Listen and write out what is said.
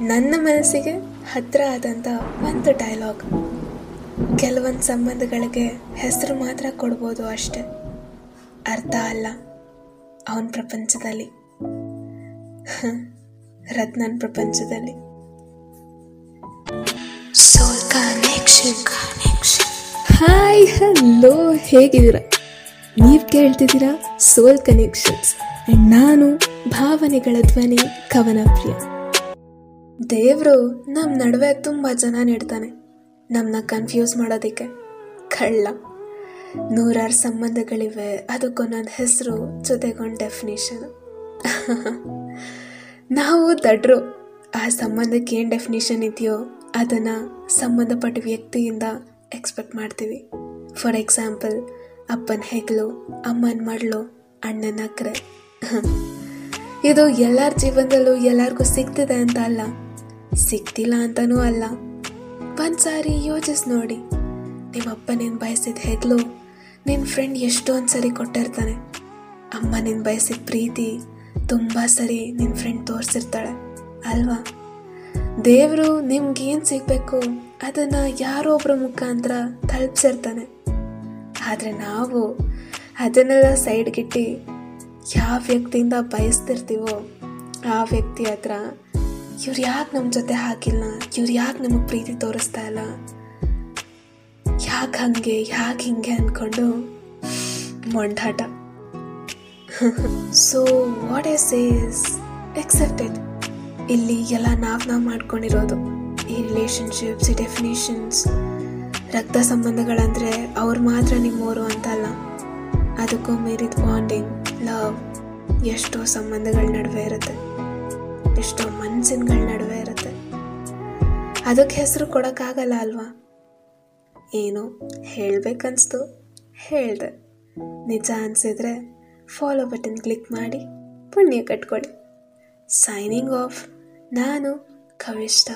ನನ್ನ ಮನಸ್ಸಿಗೆ ಹತ್ತಿರ ಆದಂಥ ಒಂದು ಡೈಲಾಗ್ ಕೆಲವೊಂದು ಸಂಬಂಧಗಳಿಗೆ ಹೆಸರು ಮಾತ್ರ ಕೊಡ್ಬೋದು ಅಷ್ಟೆ. ಅರ್ಥ ಅಲ್ಲ ಅವನ ಪ್ರಪಂಚದಲ್ಲಿ. ರತ್ನನ್ ಪ್ರಪಂಚದಲ್ಲಿ. ಸೋಲ್ ಕನೆಕ್ಷನ್ ಹಾಯ್ ಹಲೋ ಹೇಗಿದ್ದೀರಾ? ನೀವು ಕೇಳ್ತಿದ್ದೀರಾ ಸೋಲ್ ಕನೆಕ್ಷನ್ಸ್ ನಾನು ಭಾವನೆಗಳ ಧ್ವನಿ ಕವನ ಪ್ರಿಯ ದೇವರು ನಮ್ಮ ನಡುವೆ ತುಂಬ ಜನ ನೀಡ್ತಾನೆ. ನಮ್ಮನ್ನ ಕನ್ಫ್ಯೂಸ್ ಮಾಡೋದಕ್ಕೆ ಕಳ್ಳ. ನೂರಾರು ಸಂಬಂಧಗಳಿವೆ, ಅದಕ್ಕೊಂದೊಂದು ಹೆಸರು ಜೊತೆಗೊಂದು ಡೆಫಿನೇಷನ್ ನಾವು ದಡ್ರು. ಆ ಸಂಬಂಧಕ್ಕೆ ಏನು ಡೆಫಿನೇಷನ್ ಇದೆಯೋ ಅದನ್ನು ಸಂಬಂಧಪಟ್ಟ ವ್ಯಕ್ತಿಯಿಂದ ಎಕ್ಸ್ಪೆಕ್ಟ್ ಮಾಡ್ತೀವಿ. ಫಾರ್ ಎಕ್ಸಾಂಪಲ್ ಅಪ್ಪನ ಹೆಗ್ಲು, ಅಮ್ಮನ ಮಡ್ಲು, ಅಣ್ಣನ ಅಕ್ರೆ. ಇದು ಎಲ್ಲರ ಜೀವನದಲ್ಲೂ ಎಲ್ಲರಿಗೂ ಸಿಗ್ತಿದೆ ಅಂತ ಅಲ್ಲ. ಸಿಗ್ತಿಲ್ಲ ಅಂತನೂ ಅಲ್ಲ. ಒಂದ್ಸಾರಿ ಯೋಚಿಸ್ ನೋಡಿ. ನಿಮ್ಮ ಅಪ್ಪ ನೀನು ಬಯಸಿದ ಹೆಗ್ಲು? ನಿನ್ನ ಫ್ರೆಂಡ್ ಎಷ್ಟೊಂದು ಸರಿ ಕೊಟ್ಟಿರ್ತಾನೆ. ಅಮ್ಮ ನಿನ್ನ ಬಯಸಿದ ಪ್ರೀತಿ ತುಂಬ ಸರಿ ನಿನ್ನ ಫ್ರೆಂಡ್ ತೋರಿಸಿರ್ತಾಳೆ. ಅಲ್ವಾ? ದೇವರು ನಿಮ್ಗೇನು ಸಿಗಬೇಕು? ಅದನ್ನು ಯಾರೋ ಒಬ್ಬರ ಮುಖಾಂತರ ತಲುಪಿಸಿರ್ತಾನೆ. ಆದರೆ ನಾವು ಅದನ್ನೆಲ್ಲ ಸೈಡ್ಗಿಟ್ಟು ಯಾವ ವ್ಯಕ್ತಿಯಿಂದ ಬಯಸ್ತಿರ್ತೀವೋ ಆ ವ್ಯಕ್ತಿ ಹತ್ರ ಇವ್ರು ಯಾಕೆ ನಮ್ಮ ಜೊತೆ ಹಾಕಿಲ್ಲ ಇವ್ರು ಯಾಕೆ ನಮಗೆ ಪ್ರೀತಿ ತೋರಿಸ್ತಾ ಇಲ್ಲ? ಯಾಕೆ ಹಂಗೆ? ಯಾಕೆ ಹಿಂಗೆ ಅಂದ್ಕೊಂಡು ಮೊಂಡಾಟ. So what is is accepted ಇಲ್ಲಿ ಎಲ್ಲ ನಾವು ನಾವು ಮಾಡ್ಕೊಂಡಿರೋದು. ಈ ರಿಲೇಷನ್ಶಿಪ್ಸ್ ಈ ಡೆಫಿನೇಷನ್ಸ್ ರಕ್ತ ಸಂಬಂಧಗಳಂದರೆ ಅವ್ರು ಮಾತ್ರ ನಿಮ್ಮವರು ಅಂತಲ್ಲ. ಅದಕ್ಕೂ ಮೀರಿದ ಬಾಂಡಿಂಗ್ ಲವ್ ಎಷ್ಟೋ ಸಂಬಂಧಗಳ ನಡುವೆ ಇರುತ್ತೆ. ಎಷ್ಟೋ ಮನ್ಸಿನ್ಗಳ ನಡುವೆ ಇರುತ್ತೆ. ಅದಕ್ಕೆ ಹೆಸರು ಕೊಡೋಕ್ಕಾಗಲ್ಲ ಅಲ್ವಾ? ಏನು ಹೇಳಬೇಕನ್ನಿಸ್ತು ಹೇಳ್ದೆ. ನಿಜ ಅನಿಸಿದ್ರೆ ಫಾಲೋ ಬಟನ್ ಕ್ಲಿಕ್ ಮಾಡಿ ಪುಣ್ಯ ಕಟ್ಕೊಳ್ಳಿ ಸೈನಿಂಗ್ ಆಫ್ ನಾನು ಕವಿಷ್ಟ